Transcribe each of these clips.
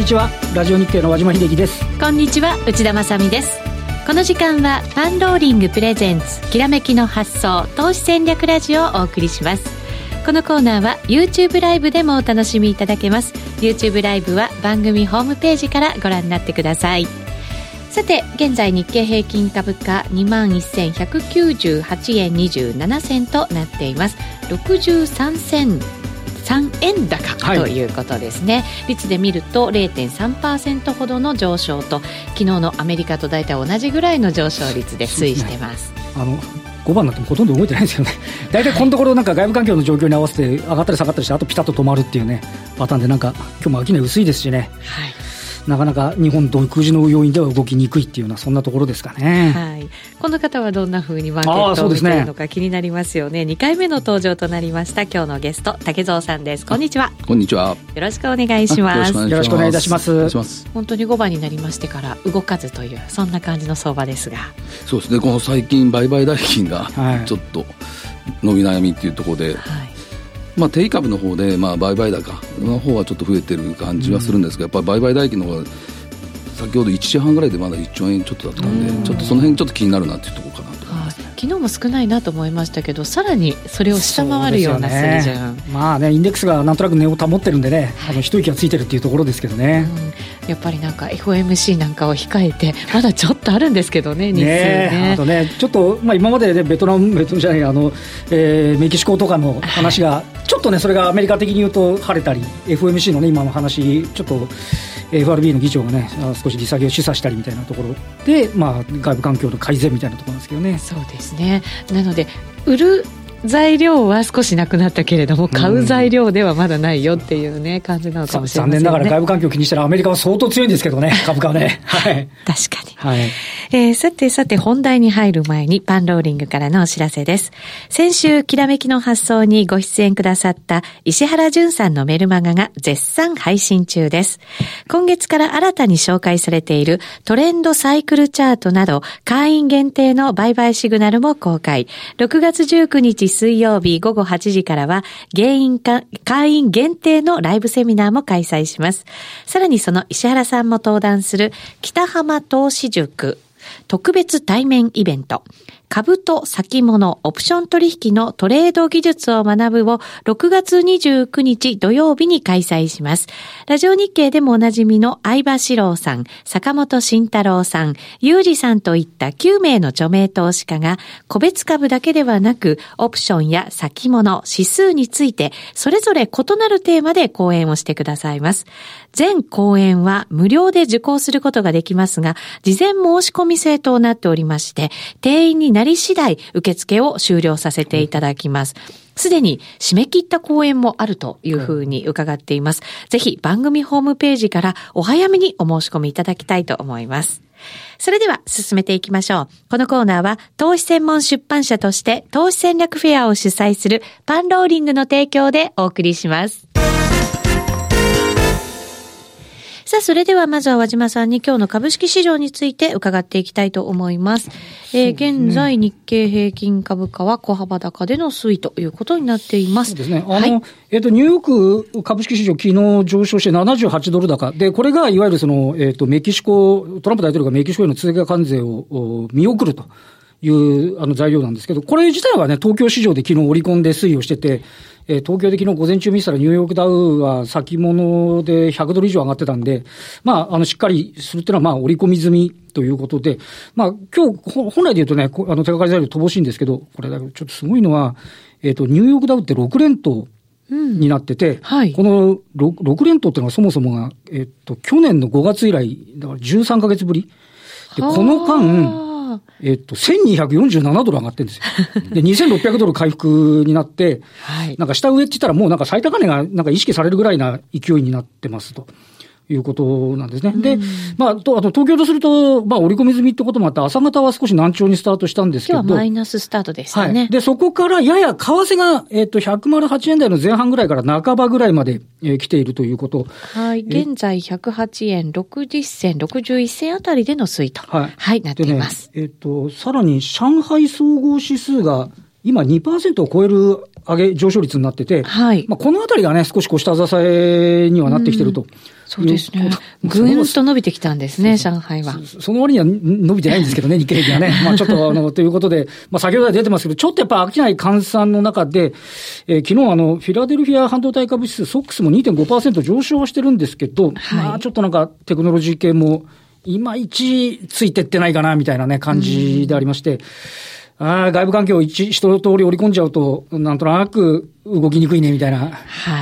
こんにちは。ラジオ日経の和島秀樹です。こんにちは内田まさです。この時間はパンローリングプレゼンツきらめきの発想投資戦略ラジオをお送りします。このコーナーは YouTube ライブでもお楽しみいただけます。YouTube ライブは番組ホームページからご覧になってください。さて現在日経平均株価2万1198円27銭となっています。63銭3円高とい。うことですね、はい、率で見ると0.3%ほどの上昇と昨日のアメリカと大体同じぐらいの上昇率で推移してます。あの5番になってもほとんど動いてないですよね、大体このところ、なんか外部環境の状況に合わせて上がったり下がったりして、あとピタッと止まるっていうね、パターンで、なんか、今日も商い薄いですしね。はいなかなか日本独自の要因では動きにくいっていうようなそんなところですかね。はい。この方はどんなふうにマーケットを見ているのか気になりますよね。二、ね、回目の登場となりました今日のゲスト竹蔵さんです。こんにちは。こんにちは。よろしくお願いします。よろしくお願いいたします。本当に5番になりましてから動かずというそんな感じの相場ですが。そうですね。この最近売買代金がちょっと伸び悩みっていうところで。はいまあ、定位株の方でまあ売買高の方はちょっと増えてる感じはするんですが、うん、やっぱり売買代金の方が先ほど1時半ぐらいでまだ1兆円ちょっとだったんで、ん。ちょっとその辺ちょっと気になるなっていうところかなと。昨日も少ないなと思いましたけどさらにそれを下回るような水準、ね、まあねインデックスがなんとなく値を保ってるんでね、はい、あの一息がついてるっていうところですけどね、うん、やっぱりなんか FOMC なんかを控えてまだちょっとあるんですけどね日数ね。ねあとねちょっと、まあ、今まで、ね、ベトナムベトナムじゃないあの、えー、メキシコとかの話が、はい、ちょっとねそれがアメリカ的に言うと晴れたり FOMC のね今の話ちょっと FRB の議長がね少し利下げを示唆したりみたいなところで、まあ、外部環境の改善みたいなところなんですけどね。そうですね。なので売る材料は少しなくなったけれども、買う材料ではまだないよっていうね、感じなのかもしれません、ね、残念ながら外部環境を気にしたらアメリカは相当強いんですけどね、株価はね。はい。確かに。はい。えー、さてさて本題に入る前にパンローリングからのお知らせです。先週、きらめきの発想にご出演くださった石原淳さんのメルマガが絶賛配信中です。今月から新たに紹介されているトレンドサイクルチャートなど会員限定の売買シグナルも公開。6月19日水曜日午後8時からは、原因か、会員限定のライブセミナーも開催します。さらにその石原さんも登壇する北浜投資塾特別対面イベント、株と先物オプション取引のトレード技術を学ぶを6月29日土曜日に開催します。ラジオ日経でもおなじみの相場志郎さん、坂本慎太郎さん、ゆうじさんといった9名の著名投資家が個別株だけではなくオプションや先物、指数についてそれぞれ異なるテーマで講演をしてくださいます。全講演は無料で受講することができますが、事前申し込み制となっておりまして、定員になり次第受付を終了させていただきます。すでに締め切った講演もあるというふうに伺っています。ぜひ番組ホームページからお早めにお申し込みいただきたいと思います。それでは進めていきましょう。このコーナーは投資専門出版社として投資戦略フェアを主催するパンローリングの提供でお送りします。さあ、それではまずは和島さんに今日の株式市場について伺っていきたいと思います。えー、現在日経平均株価は小幅高での推移ということになっています。そうですね。あの、はい、えっ、ー、と、ニューヨーク株式市場昨日上昇して78ドル高。で、これがいわゆるその、えっ、ー、と、メキシコ、トランプ大統領がメキシコへの追加関税を見送ると。いうあの材料なんですけど、これ自体はね、東京市場で昨日織り込んで推移をしてて、えー、東京で昨日午前中見てたらニューヨークダウは先物で100ドル以上上がってたんで、まあ、あの、しっかりするっていうのは、まあ、織り込み済みということで、まあ、今日、本来で言うとね、あの、手がかり材料乏しいんですけど、これだけちょっとすごいのは、えっ、ー、と、ニューヨークダウって6連投になってて、うんはい、この 6, 6連投っていうのはそもそもが、えっ、ー、と、去年の5月以来、だから13ヶ月ぶり。で、この間、えっと、1247ドル上がってるんですよ。で、2600ドル回復になって、はい、なんか下上って言ったらもうなんか最高値がなんか意識されるぐらいな勢いになってますと。いうことなんですね。で、まあ、と、あと東京とすると、まあ、折り込み済みってこともあって、朝方は少し難聴にスタートしたんですけど。今日はマイナススタートでしたね。はい、で、そこからやや為替が、えっ、と、108円台の前半ぐらいから半ばぐらいまで、えー、来ているということ。はい。現在108円60銭、61銭あたりでの推移と、はい、はい、なっています。ね、えっ、と、さらに上海総合指数が、今2%を超える上げ、上昇率になってて、はい。まあ、このあたりがね、少しこう下支えにはなってきてると。そうですね。ぐんと伸びてきたんですね、上海は。その割には伸びてないんですけどね、日経平均はね。まあちょっと、あの、ということで、まあ先ほどは出てますけど、ちょっとやっぱ飽きない換算の中で、えー、昨日あの、フィラデルフィア半導体株指数、ソックスも2.5%上昇はしてるんですけど、はい、まあちょっとなんかテクノロジー系も、いまいちついてってないかな、みたいなね、感じでありまして、あ外部環境を一一通り織り込んじゃうと、なんとなく動きにくいねみたいな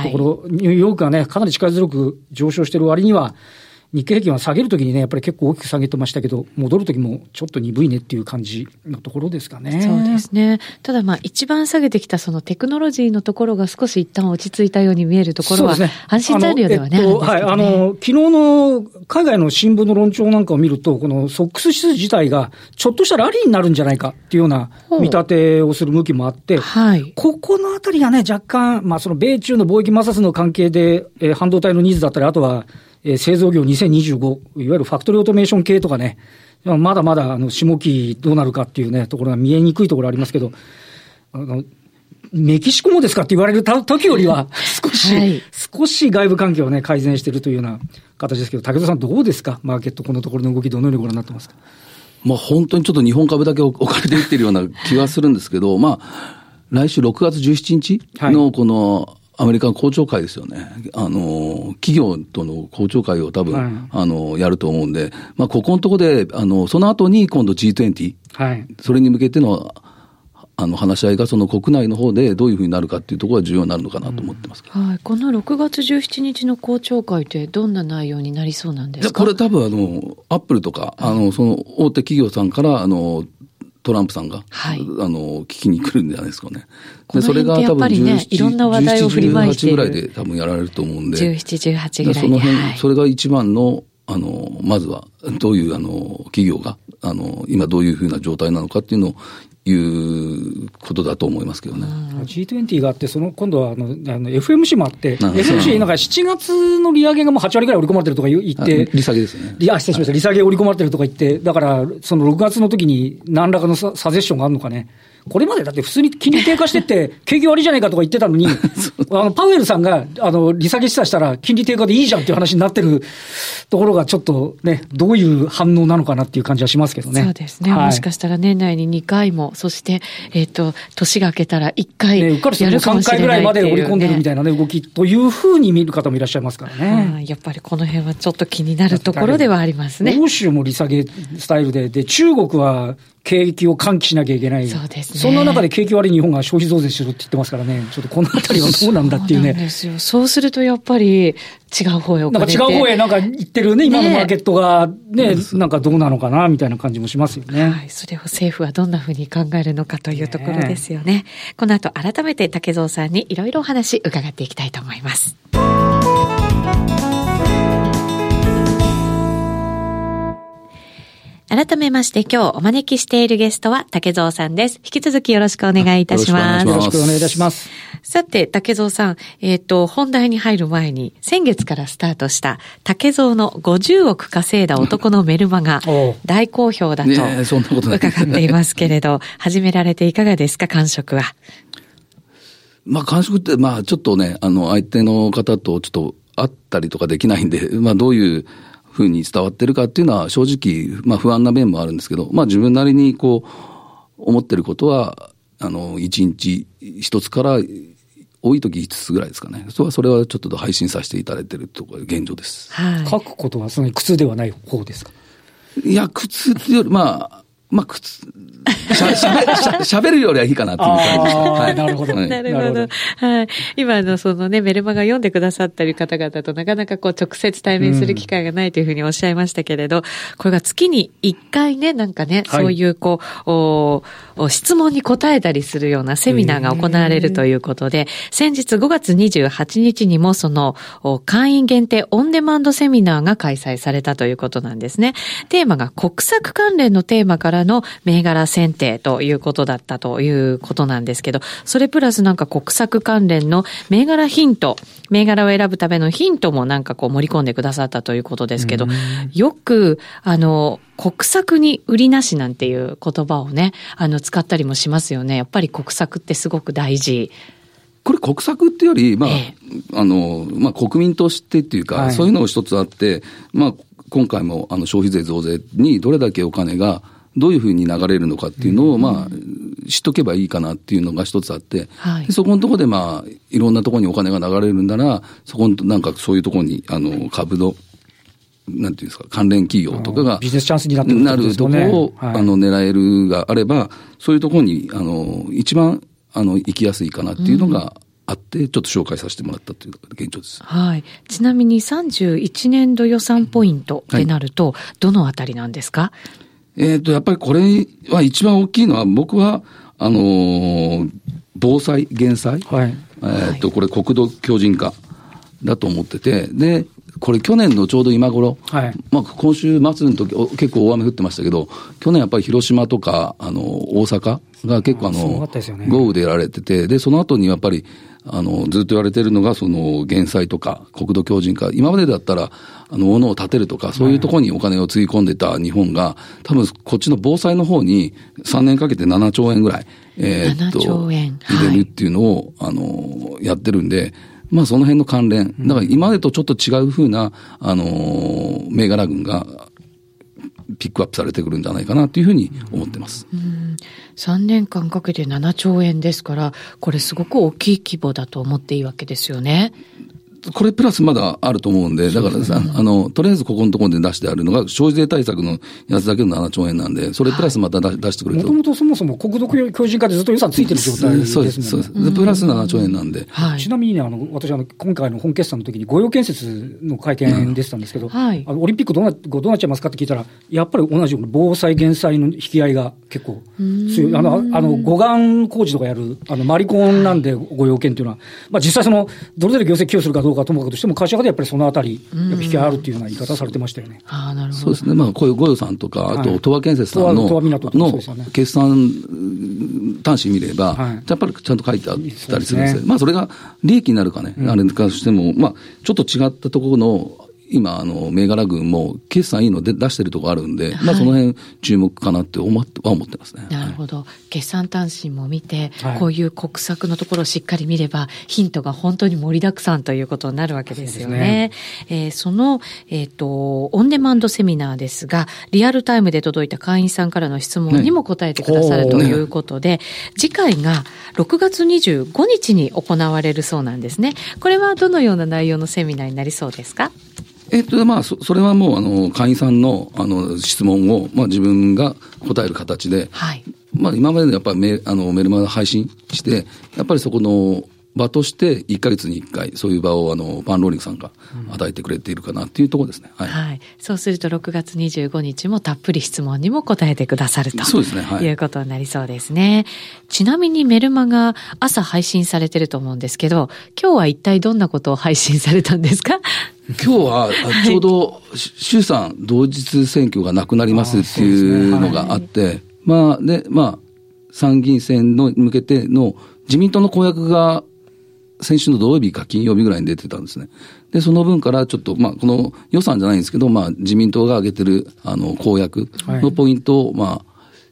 ところ、はい、ニューヨークがね、かなり力強く上昇している割には、日経平均は下げるときにね、やっぱり結構大きく下げてましたけど、戻るときもちょっと鈍いねっていう感じのところですかね。そうですね。ただまあ一番下げてきたそのテクノロジーのところが少し一旦落ち着いたように見えるところは、安心材料ではね、ねはい、あの、昨日の海外の新聞の論調なんかを見ると、このソックス指数自体がちょっとしたラリーになるんじゃないかっていうような見立てをする向きもあって、はい、ここのあたりがね、若干、まあその米中の貿易摩擦の関係で、えー、半導体のニーズだったり、あとは、えー、製造業2025、いわゆるファクトリーオートメーション系とかね、まだまだあの下期どうなるかっていうね、ところが見えにくいところありますけど、あのメキシコもですかって言われる時よりは、少し、はい、少し外部環境をね、改善しているというような形ですけど、武田さんどうですか？マーケット、このところの動き、どのようにご覧になってますか？まあ本当にちょっと日本株だけ 置かれていってるような気はするんですけど、まあ、来週6月17日のこのアメリカの公聴会ですよね。あの、企業との公聴会を多分、はい、あの、やると思うんで、まあ、ここのところで、あの、その後に今度 G20、はい、それに向けての、あの話し合いがその国内の方でどういうふうになるかっていうところが重要になるのかなと思ってます、うん、はい、この6月17日の公聴会ってどんな内容になりそうなんですか？これ多分あの、アップルとか、あの、その大手企業さんから、あの、トランプさんが、はい、あの、聞きに来るんじゃないですかね。で、それが多分17、ね、いろんな話題を振りまいている。17、18ぐらいで多分やられると思うんで。17、18ぐらいで。その辺、はい、それが一番の、あの、まずは、どういう、あの、企業が、あの、今どういうふうな状態なのかっていうのをいうことだと思いますけどね。G20 があって、その今度はあのあの FMC もあって、FMC なんか7月の利上げがもう8割ぐらい織り込まれてるとか言って、利下げですね。あ、失礼しました。利下げ織り込まれてるとか言って、だから、その6月の時に何らかのササゼッションがあるのかね。これまでだって普通に金利低下してって、景気悪いじゃないかとか言ってたのに、あのパウエルさんがあの利下げしたしたら、金利低下でいいじゃんっていう話になってるところが、ちょっとね、どういう反応なのかなっていう感じはしますけどね。そうですね、はい、もしかしたら年内に2回も、そして、えっ、ー、と、年が明けたら1回やるかもしれない、ね、3回ぐらいまで織り込んでるみたいなね、動きというふうに見る方もいらっしゃいますからね。やっぱりこの辺はちょっと気になるところではありますね。欧州も利下げスタイルで、で、中国は景気を喚起しなきゃいけない。そうですね。そんな中で景気悪い日本が消費増税しろって言ってますからね、ちょっとこのあたりはどうなんだっていうね。そうですよ。そうするとやっぱり違う方へなんか違う方へなんか言ってるね、今のマーケットがね、ねなんかどうなのかな、みたいな感じもしますよね。はい。それを政府はどんなふうに考えるのかというところですよね。ねこの後改めて竹蔵さんにいろいろお話伺っていきたいと思います。改めまして今日お招きしているゲストは竹蔵さんです。引き続きよろしくお願いいたします。よろしくお願いいたします。さて、竹蔵さん、えっ、ー、と、本題に入る前に、先月からスタートした竹蔵の50億稼いだ男のメルマガ、大好評だと伺っていますけれど、始められていかがですか、感触は？まあ、感触って、まあ、ちょっとね、あの、相手の方とちょっと会ったりとかできないんで、まあ、どういう、ふうに伝わってるかっていうのは正直、まあ不安な面もあるんですけど、まあ自分なりにこう、思ってることは、あの、一日一つから多い時5つぐらいですかね。それは、それはちょっと配信させていただいてるところ現状です。はい。書くことはその苦痛ではない方ですか？いや、苦痛っていうより、まあ、まあ、苦痛、しゃ、しゃべ、しゃべるよりはいいかなっていう感じです。はい。なるほど。なるほど。はい。今のそのね、メルマガ読んでくださったり方々となかなかこう直接対面する機会がないというふうにおっしゃいましたけれど、これが月に1回ね、なんかね、そういうこう、お質問に答えたりするようなセミナーが行われるということで、先日5月28日にもその会員限定オンデマンドセミナーが開催されたということなんですね。テーマが国策関連のテーマからの銘柄選定ということだったということなんですけど、それプラスなんか国策関連の銘柄ヒント、銘柄を選ぶためのヒントもなんかこう盛り込んでくださったということですけど、よく、あの、国策に売りなしなんていう言葉をね、あの、使ったりもしますよね。やっぱり国策ってすごく大事。これ国策っていうより、まあ、ええ、あの、まあ、国民としてっていうか、はい、そういうのが一つあって、まあ、今回もあの消費税増税にどれだけお金がどういうふうに流れるのかっていうのを、まあ、知っとけばいいかなっていうのが一つあって、はい、そこのところで、まあ、いろんなところにお金が流れるんなら、そこの、なんかそういうところに、あの、株の、なんていうんですか、関連企業とかが、ビジネスチャンスになってる、なるところを、はい、あの、狙えるがあれば、そういうところに、あの、一番、あの、行きやすいかなっていうのが、あって、ちょっと紹介させてもらったという現状です。はい。ちなみに31年度予算ポイントってなると、どのあたりなんですか、えっ、と、やっぱりこれは一番大きいのは、僕は、あのー、防災、減災、はい、えっ、と、これ国土強靭化だと思ってて、で、これ去年のちょうど今頃、はい、まあ今週末の時結構大雨降ってましたけど、去年やっぱり広島とか、あの、大阪が結構あの、ね、豪雨でやられてて、で、その後にやっぱり、あの、ずっと言われてるのが、その、減災とか、国土強靭化。今までだったら、あの、物を建てるとか、そういうところにお金をつぎ込んでた日本が、多分、こっちの防災の方に3年かけて7兆円ぐらい、えー、っと、入れるっていうのを、はい、あの、やってるんで、まあその辺の関連。だから今までとちょっと違うふうな、あの、銘柄群がピックアップされてくるんじゃないかなというふうに思ってます。うん、3年間かけて7兆円ですから、これすごく大きい規模だと思っていいわけですよね。これプラスまだあると思うんで、だからさ、あの、とりあえずここのところで出してあるのが、消費税対策のやつだけの7兆円なんで、それプラスまた出,、出してくれると。もともとそもそも国土強靭化でずっと予算ついてる状態ですもんね。そうです、そうです。プラス7兆円なんで。はい、ちなみにね、あの、私、あの、今回の本決算の時に、御用建設の会見でしたんですけど、はい、あのオリンピックどうな、どうなっちゃいますかって聞いたら、やっぱり同じように防災減災の引き合いが結構強い。あの、あの、護岸工事とかやる、あの、マリコンなんで御用建っていうのは、まあ実際その、どれだけ行政寄与するかどうかともかくとしても、会社でやっぱりそのあたり、やっぱ引き合いあるっていうような言い方されてましたよね。あなるほど。そうですね。まあ、こういう御用さんとか、あと、東和建設さんの、の決算端子見れば、やっぱりちゃんと書いてあったりするんですまあ、それが利益になるかね、あれかしても、まあ、ちょっと違ったところの、今、あの、銘柄群も決算いいので出してるとこあるんで、はい、まあその辺注目かなって思っては思ってますね。なるほど。はい、決算単身も見て、はい、こういう国策のところをしっかり見れば、ヒントが本当に盛りだくさんということになるわけですよね。ねえー、その、えっ、ー、と、オンデマンドセミナーですが、リアルタイムで届いた会員さんからの質問にも答えてくださる、ね、ということで、ね、次回が6月25日に行われるそうなんですね。これはどのような内容のセミナーになりそうですか？えっと、まあ、そそれはもう、あの、会員さんの、あの、質問を、まあ、自分が答える形で、はい。まあ、今までのやっぱりメあのメルマガ配信して、やっぱりそこの場として、1か月に1回、そういう場を、あの、パンローリングさんが与えてくれているかなっていうところですね。はい。はい、そうすると、6月25日もたっぷり質問にも答えてくださると。そうですね。はい。いうことになりそうですね。ちなみにメルマガ、朝配信されてると思うんですけど、今日は一体どんなことを配信されたんですか？今日は ちょうど衆参同日選挙がなくなりますっていうのがあって、まあ、で、まあ、参議院選の向けての自民党の公約が先週の土曜日か金曜日ぐらいに出てたんですね。で、その分からちょっと、まあ、この予算じゃないんですけど、まあ、自民党が挙げてる、あの、公約のポイントを、まあ、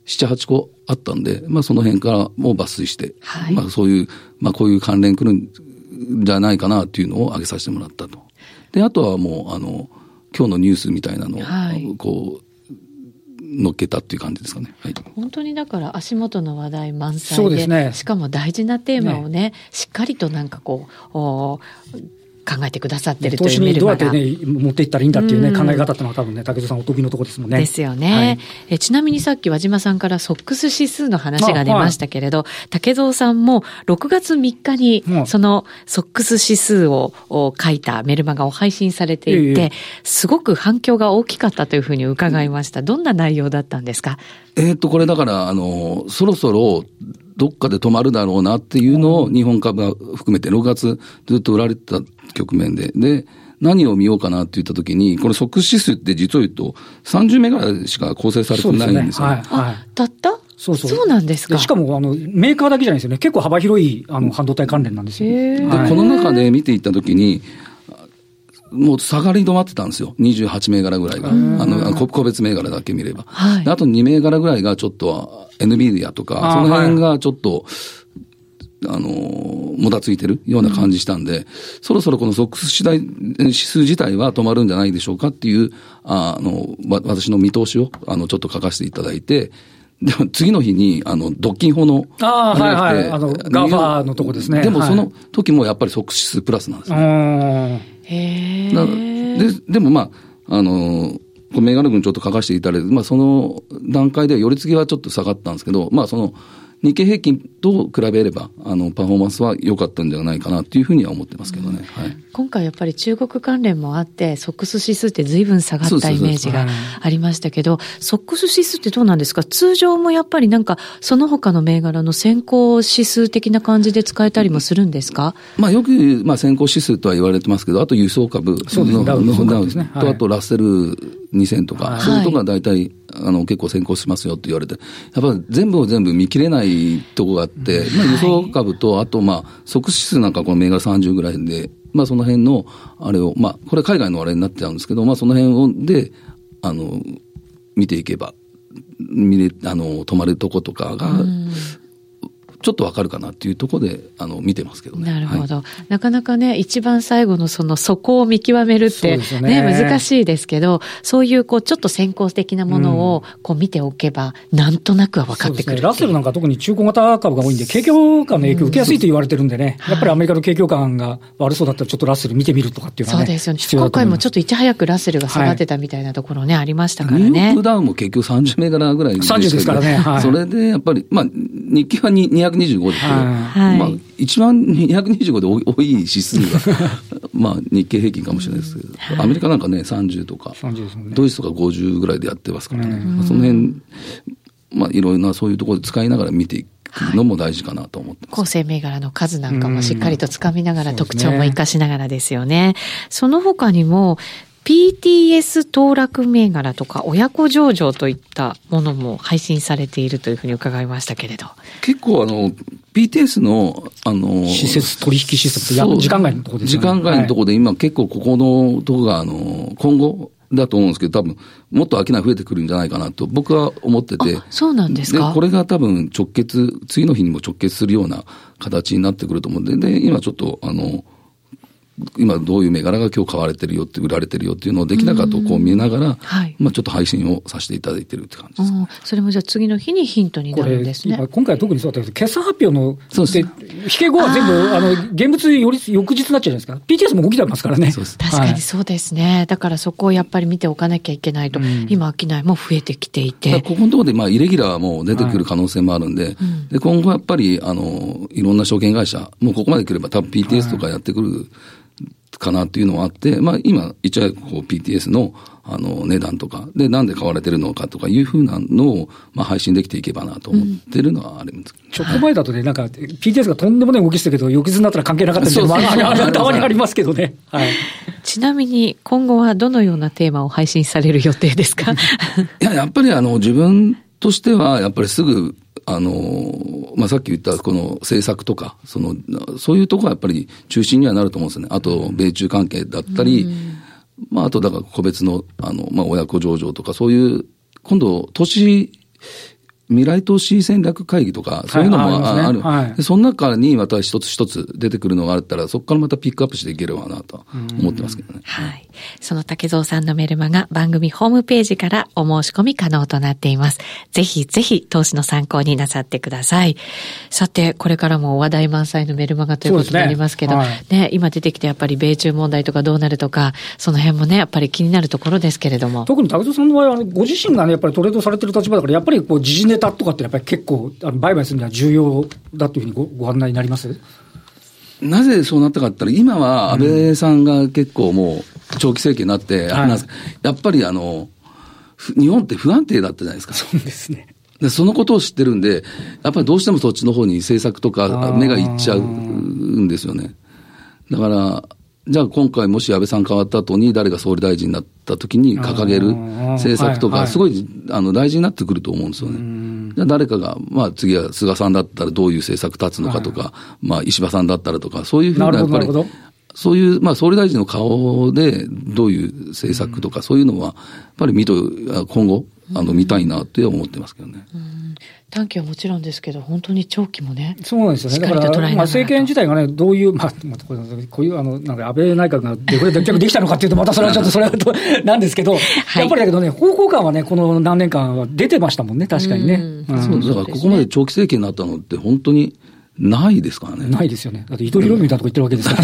7、8個あったんで、まあ、その辺からもう抜粋して、はい、まあ、そういう、まあ、こういう関連くるんじゃないかなっていうのを挙げさせてもらったと。で、あとはもう、あの、今日のニュースみたいなのを、はい、こう、乗っけたっていう感じですかね。はい、本当にだから足元の話題満載で、そうですね、しかも大事なテーマをね、ね。しっかりとなんかこう、お考えてくださってるというメルマガ。どうやってね、持っていったらいいんだっていうね、考え方っていうのは多分ね、竹田さんお得意のところですもんね。ですよね。はい、えちなみにさっき和島さんからソックス指数の話が出ましたけれど、はい、竹蔵さんも6月3日にそのソックス指数を書いたメルマガを配信されていて、すごく反響が大きかったというふうに伺いました。どんな内容だったんですか？えっと、これだから、あの、そろそろどっかで止まるだろうなっていうのを日本株が含めて6月ずっと売られてた局面で。で、何を見ようかなって言ったときに、これ即指数って実を言うと30銘柄しか構成されてないんですよ、ね。はい、はい、たった？そうそう。そうなんですか？しかも、あの、メーカーだけじゃないですよね。結構幅広い、あの、半導体関連なんですよ。で、この中で見ていったときに、もう下がり止まってたんですよ。28銘柄ぐらいが。あの、個別銘柄だけ見れば。はい、あと2銘柄ぐらいがちょっと、NVIDIA とか、その辺がちょっと、あの、もたついてるような感じしたんで、うん、そろそろこのソックス次第、指数自体は止まるんじゃないでしょうかっていう、あの、私の見通しを、あの、ちょっと書かせていただいて、でも次の日に、あの、独禁法の、ああ、はいはい。あの、ガファーのとこですね。でもその時もやっぱりソックス指数プラスなんですよ。へえ。で、でもまあ、あの、こ銘柄群ちょっと書かせていただいて、まあその段階では寄り付きはちょっと下がったんですけど、まあその、日経平均と比べれば、あの、パフォーマンスは良かったんじゃないかなというふうには思ってますけどね。はい、今回やっぱり中国関連もあって、ソックス指数って随分下がったイメージがありましたけど、ソックス指数ってどうなんですか？通常もやっぱりなんか、その他の銘柄の先行指数的な感じで使えたりもするんですか、まあよく、まあ先行指数とは言われてますけど、あと輸送株の、そうですね、ダウンですね。と、あとラッセル2000とか、そういうとこが大体、あの、結構先行しますよって言われて、やっぱり全部を全部見切れないとこがあって、まあ輸送株と、あとまあ、即指数なんかこの銘柄30ぐらいで、まあその辺の、あれを、まあ、これ海外のあれになっちゃうんですけど、まあその辺をで、あの、見ていけば、見れ、あの、止まるとことかが、ちょっとわかるかなっていうところで、あの、見てますけどね。なるほど。はい、なかなかね、一番最後のその底を見極めるってね、ね難しいですけど、そういうこう、ちょっと先行的なものをこう見ておけば、うん、なんとなくは分かってくる、ね、ラッセルなんか特に中古型株が多いんで、景況感の影響を受けやすいと言われてるんでね、うん、やっぱりアメリカの景況感が悪そうだったら、ちょっとラッセル見てみるとかっていうのは、ね、そうですよね。今回もちょっといち早くラッセルが下がってたみたいなところね、はい、ありましたからね。ニューヨークダウンも結局30銘柄ぐらいです30ですからね。はい、それでやっぱり、まあ、日経は225ですけど、はいはい、まあ、一番225で 多い指数が まあ、日経平均かもしれないですけど、アメリカなんかね、30とか、ね、ドイツとか50ぐらいでやってますからね、まあ、その辺、まあ、いろいろなそういうところで使いながら見ていく。のも大事かなと思ってます。構成銘柄の数なんかもしっかりとつかみながら、特徴も活かしながらですよね。その他にも、PTS 騰落銘柄とか親子上場といったものも配信されているというふうに伺いましたけれど。結構あの、PTS の、あの、施設取引施設時間外のところですね。時間外のところで今結構ここのとこがあの、今後、だと思うんですけど、多分、もっと商い増えてくるんじゃないかなと僕は思ってて。そうなんですか？で、これが多分直結、次の日にも直結するような形になってくると思うんで、で、今ちょっと、あの、今どういう銘柄が今日買われてるよって売られてるよっていうのをできなかとこう見ながら、はい、まあちょっと配信をさせていただいてるって感じです、ね、それもじゃあ次の日にヒントになるんですね。今回は特にそうだったけど、決算発表の、そうです。引け後は全部、あの、現物より翌日になっちゃうじゃないですか。PTS も動きてますからね。確かにそうですね。だからそこをやっぱり見ておかなきゃいけないと、うん、今商いも増えてきていて。ここのところでまあイレギュラーも出てくる可能性もあるんで、はいで今後やっぱり、あの、いろんな証券会社、もうここまで来れば多分 PTS とかやってくる、はいかなっていうのはあって、まあ今、一応こう PTS のあの値段とか、で、なんで買われてるのかとかいうふうなのを、まあ配信できていけばなと思ってるのはあるんです、うん、ちょっと前だとね、なんか PTS がとんでもない動きしてるけど、翌日になったら関係なかったみたいなたまにありますけどね。はい。ちなみに今後はどのようなテーマを配信される予定ですか？いや、やっぱりあの自分としては、やっぱりすぐあの、まあ、さっき言ったこの政策とか、その、そういうところがやっぱり中心にはなると思うんですよね。あと、米中関係だったり、まあ、あと、だから個別の、あの、まあ、親子上場とか、そういう、今度、都市未来投資戦略会議とか、そういうのもある。はい、その中にまた一つ一つ出てくるのがあったら、そこからまたピックアップしていければなと思ってますけどね。はい。その竹蔵さんのメルマが番組ホームページからお申し込み可能となっています。ぜひぜひ投資の参考になさってください。さて、これからも話題満載のメルマガということになりますけど、ねはい、ね、今出てきてやっぱり米中問題とかどうなるとか、その辺もね、やっぱり気になるところですけれども。特に竹蔵さんの場合は、ご自身がね、やっぱりトレードされてる立場だから、やっぱりこう、時事ネタとかってやっぱり結構、あの売買するには重要だというふうにごご案内になります？なぜそうなったかって言ったら、今は安倍さんが結構もう長期政権になって、はい、やっぱりあの、日本って不安定だったじゃないですか。そうですね。でそのことを知ってるんで、やっぱりどうしてもそっちの方に政策とか目がいっちゃうんですよね。だから、じゃあ今回もし安倍さん変わった後に誰が総理大臣になった時に掲げる政策とか、すごい、あの、大事になってくると思うんですよね。じゃあ誰かが、まあ次は菅さんだったらどういう政策立つのかとか、まあ石破さんだったらとか、そういうふうなやっぱり、そういう、まあ、総理大臣の顔で、どういう政策とか、そういうのは、やっぱり見と、今後、あの、見たいなって思ってますけどね。短期はもちろんですけど、本当に長期もね。そうなんですよね。だから、まあ、政権自体がね、どういう、まあ、こういう、あの、なんか安倍内閣がどこで脱却できたのかっていうと、またそれはちょっとそれはと、なんですけど、はい、やっぱりだけどね、方向感はね、この何年間は出てましたもんね、確かにね。うん、そう、だからここまで長期政権になったのって、本当に、ないですからね。ないですよね。だって伊藤博文みたいなとこ言ってるわけですか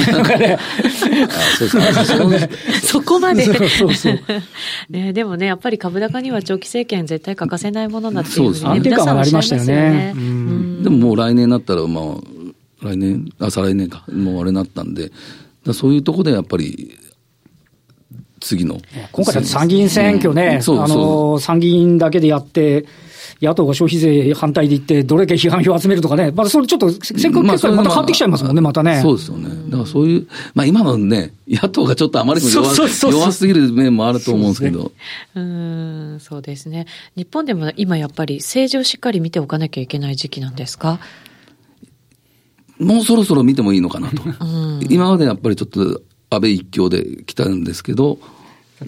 らね。そこまで。そうそうそう。ね、でもね、やっぱり株高には長期政権絶対欠かせないものだっていうふうに、ね、安定感はありましたよね。でももう来年になったら、まあ、来年、あ、再来年か、もうあれになったんで、そういうところでやっぱり、次の。今回参議院選挙ね、うん、あの、参議院だけでやって、野党が消費税反対で言って、どれだけ批判票を集めるとかね、まあ、それちょっと選挙結果また変わってきちゃいますもんね、またね。そうですよね。だからそういう、まあ今のね、野党がちょっとあまりにも弱弱すぎる面もあると思うんですけど。う、ね、ん、そうですね。日本でも今やっぱり政治をしっかり見ておかなきゃいけない時期なんですか？もうそろそろ見てもいいのかなと。うん、今までやっぱりちょっと安倍一強で来たんですけど、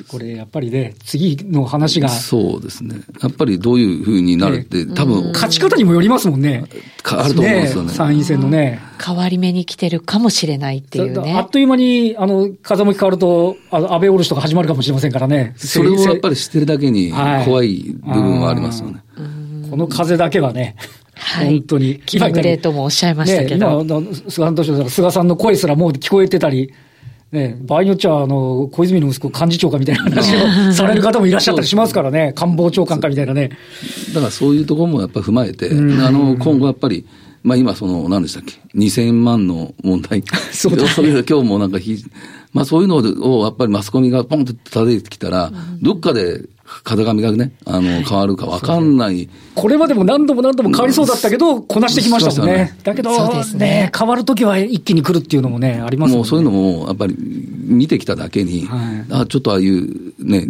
これやっぱりね、次の話が。そうですね。やっぱりどういうふうになるって、ね、多分。勝ち方にもよりますもんね。あると思うんですよね。参院選のね。変わり目に来てるかもしれないっていうね。あっという間に、あの、風向き変わると、あの安倍おろしとか始まるかもしれませんからね。それをやっぱり知ってるだけに怖い部分はありますよね。はい、この風だけはね。はい、本当に。気まぐれともおっしゃいましたけど。ね、今、菅さん菅さんの声すらもう聞こえてたり、ね、場合によっちゃ、あの、小泉の息子幹事長かみたいな話を される方もいらっしゃったりしますからね、官房長官かみたいなね。だからそういうところもやっぱり踏まえて、あの、今後やっぱり、まあ今その、何でしたっけ、2000万の問題。そうだ、それが今日もなんかひ、まあそういうのをやっぱりマスコミがポンと叩いてきたら、どっかで風上がね、あの、変わるか分かんない。これまでも何度も何度も変わりそうだったけど、こなしてきましたもんね。ねだけど、ね、ね、変わるときは一気に来るっていうのもね、ありますもんね。もうそういうのも、やっぱり見てきただけに、はい、あちょっとああいうね、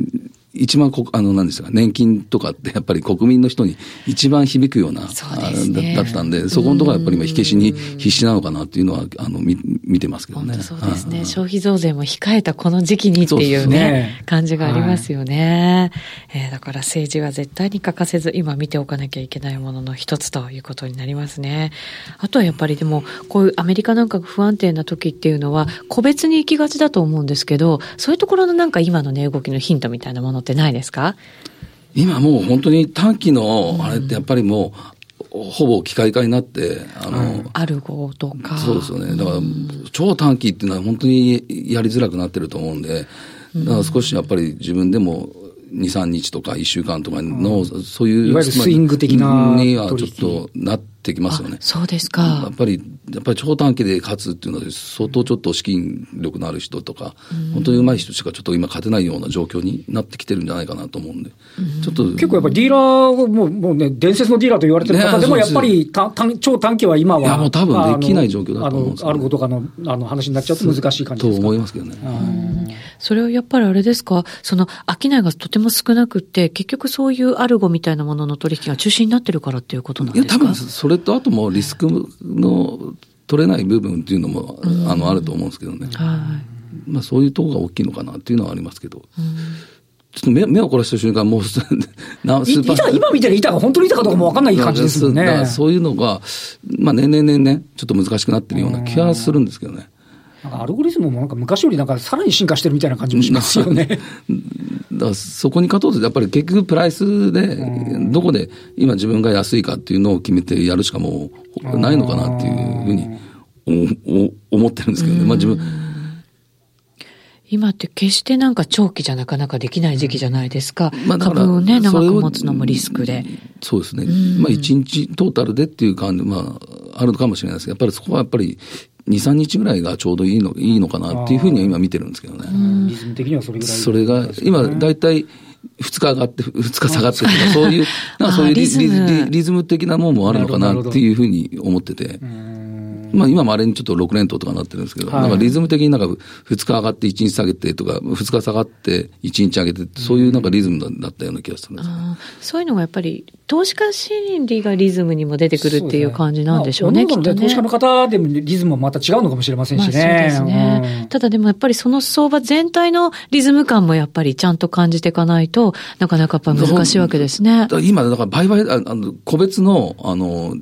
一番こ、あの、なんですか、年金とかってやっぱり国民の人に一番響くような、うね、だったんで、そこのところはやっぱり今火消しに必死なのかなっていうのは、あの、見、見てますけどね。そうですね。消費増税も控えたこの時期にっていうね、ね感じがありますよね。はい、えー、だから政治は絶対に欠かせず、今見ておかなきゃいけないものの一つということになりますね。あとはやっぱりでも、こういうアメリカなんか不安定な時っていうのは、個別に行きがちだと思うんですけど、そういうところのなんか今の値、ね、動きのヒントみたいなものってないですか？今もう本当に短期のあれってやっぱりもう、ほぼ機械化になって、あの、アルゴとか。そうですよね。だから、超短期っていうのは本当にやりづらくなってると思うんで、だから少しやっぱり自分でも2、3日とか1週間とかの、そういう。いわゆるスイング的な。にはちょっとなって、ってきますよね。そうですか。やっぱり、やっぱり超短期で勝つっていうのは、相当ちょっと資金力のある人とか、本当に上手い人しかちょっと今勝てないような状況になってきてるんじゃないかなと思うんで、ちょっと。結構やっぱりディーラーも、もうね、伝説のディーラーと言われてる方でも、やっぱりたた超短期は今は。いや、もう多分できない状況だと思うんですあの、あることかの、あの話になっちゃうと難しい感じですか？と思いますけどね。それはやっぱりあれですか、その、商いがとても少なくて、結局そういうアルゴみたいなものの取引が中心になってるからっていうことなんですか？いや、多分それとあともリススクの取れない部分っていうのも、あのあると思うんですけどね、はいまあ、そういうところが大きいのかなっていうのはありますけど。ちょっと目目を凝らした瞬間、もうスーパー今見てる板が本当に板かどうかも分かんない感じですよね。そういうのが、まあ、年々年々、ちょっと難しくなってるような気がするんですけどね。なんかアルゴリズムもなんか昔よりなんかさらに進化してるみたいな感じもしますよね。だからそこに勝とうと、やっぱり結局プライスで、どこで今自分が安いかっていうのを決めてやるしかもうないのかなっていうふうに思ってるんですけどね。まあ自分。今って決してなんか長期じゃなかなかできない時期じゃないですか。まあ、株をね、長く持つのもリスクで。そうですね。まあ一日トータルでっていう感じ、まあ、あるのかもしれないですけど、やっぱりそこはやっぱり2、3日ぐらいがちょうどいいのいいのかなっていうふうには今見てるんですけどね。リズム的にはそれぐらい、それが、今大体、2日上がって、2日下がってとか、そういう、なんかそういうリズム。リズム的なもんもあるのかなっていうふうに思ってて。まあ今まれにちょっと6連投とかなってるんですけど、はい、なんかリズム的になんか2日上がって1日下げてとか、2日下がって1日上げて、そういうなんかリズムだったような気がするんです、ね、そういうのがやっぱり、投資家心理がリズムにも出てくるっていう感じなんでしょうね、ね。まあ、ね投資家の方でもリズムもまた違うのかもしれませんしね。まあ、そうですね、うん、ただでもやっぱりその相場全体のリズム感もやっぱりちゃんと感じていかないと、なかなかやっぱ難しいわけですね。今、だから売買、あの、個別の、あの、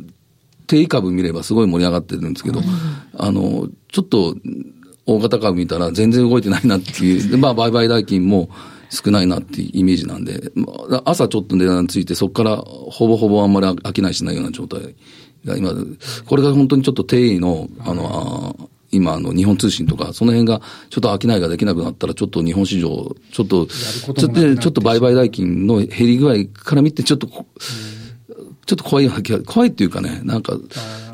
定位株見ればすごい盛り上がってるんですけど、うん、あの、ちょっと、大型株見たら全然動いてないなっていう、まあ、売買代金も少ないなっていうイメージなんで、まあ、朝ちょっと値段ついて、そこからほぼほぼあんまり飽きないしないような状態が今、これが本当にちょっと定位の、あの、今、あの、日本通信とか、その辺が、ちょっと商いができなくなったら、ちょっと日本市場、ちょっと、ちょっと、ちょっと売買代金の減り具合から見て、ちょっと、ちょっと怖い、怖いっていうかね、なんか、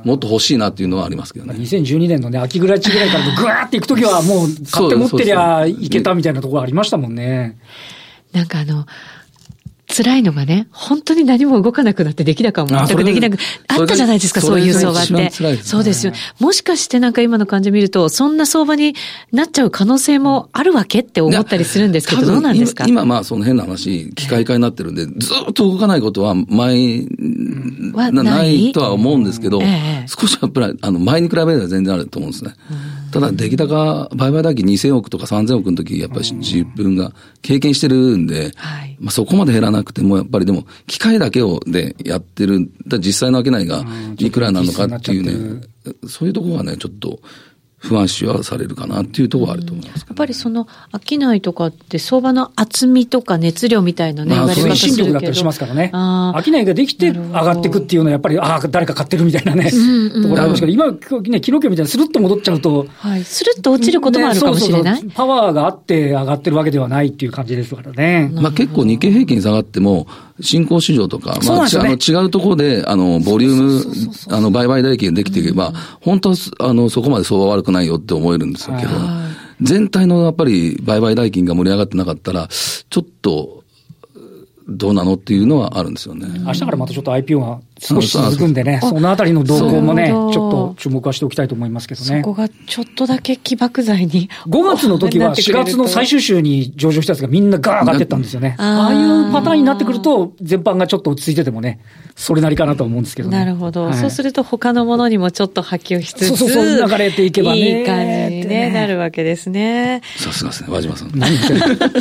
もっと欲しいなっていうのはありますけどね。2012年のね、秋ぐらいぐらいからぐわーっていくときは、もう、買って持ってりゃいけたみたいなところありましたもんね。なんかあの、辛いのがね、本当に何も動かなくなって出来高も。全くできなく、あったじゃないですか、そういう相場って。そうですよ。もしかしてなんか今の感じ見ると、そんな相場になっちゃう可能性もあるわけって思ったりするんですけど、どうなんですか？今まあその変な話、機械化になってるんで、ずっと動かないことは前、はない？とは思うんですけど、少しやっぱり、あの、前に比べれば全然あると思うんですね。ただ、出来高、売買代金2000億とか3000億の時、やっぱり自分が経験してるんで、まあそこまで減らなくても、やっぱりでも、機械だけをでやってる、実際の商いがいくらなのかっていうね、そういうところがね、ちょっと、不安視はされるかなっていうところはあると思います、ね、やっぱりその商いとかって相場の厚みとか熱量みたいなね、まあ、推進力だったりしますからね。商いができて上がっていくっていうのはやっぱり、ああ、誰か買ってるみたいなね、うんうん、ところありますけど、今、ね、昨日今日みたいにスルッと戻っちゃうと。はい。スルッと落ちることもあるかもしれない、ね、そうそうそうパワーがあって上がってるわけではないっていう感じですからね。まあ結構日経平均下がっても、新興市場とか、まあ、ね、あの違うところで、あの、ボリューム、あの、売買代金ができていけば、うん、本当は、あの、そこまで相場悪くないよって思えるんですけど、全体のやっぱり売買代金が盛り上がってなかったら、ちょっと、どうなのっていうのはあるんですよね。明日からまたちょっと IPO が少し続くんでね、そのあたりの動向もね、ちょっと注目はしておきたいと思いますけどね。そこがちょっとだけ起爆剤に。5月の時は4月の最終週に上場したやつがみんなガー上がってったんですよね。ああいうパターンになってくると、全般がちょっと落ち着いててもね、それなりかなと思うんですけどね。なるほど。はい、そうすると他のものにもちょっと波及しつつ。そうそうそう、流れていけばね。いい感じに、ね、なるわけですね。さすがですね、和島さん。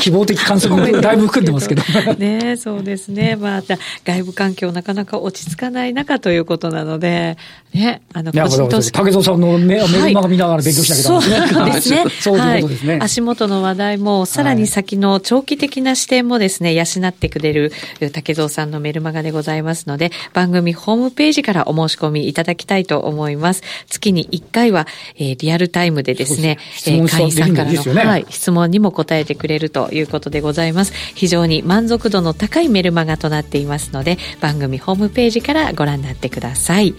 希望的観測もだいぶ含んでますけど。ねそうですね。また、外部環境なかなか落ち着かない中ということなので、ね、あの、個人として。竹蔵さんのメメルマガ見ながら勉強しなきゃダメですね。そうですね。すね。足元の話題も、さらに先の長期的な視点もですね、養ってくれる竹蔵さんのメルマガでございますので、番組ホームページからお申し込みいただきたいと思います。月に1回は、えー、リアルタイムでですね、すえー、会員さんからの、ね、はい、質問にも答えてくれるということでございます。非常に満足度の高いメルマガとなっていますので、番組ホームページからご覧になってください。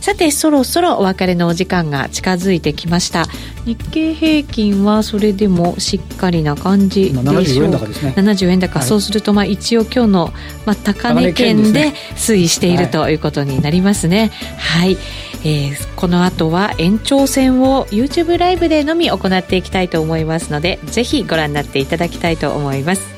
さて、そろそろお別れのお時間が近づいてきました。日経平均はそれでもしっかりな感じでしょう。70円高ですね。70円高。はい、そうすると、まあ一応今日の、まあ、高値圏で推移しているということになりますね。はい、えー、この後は延長戦を YouTube ライブでのみ行っていきたいと思いますので、ぜひご覧になっていただきたいと思います。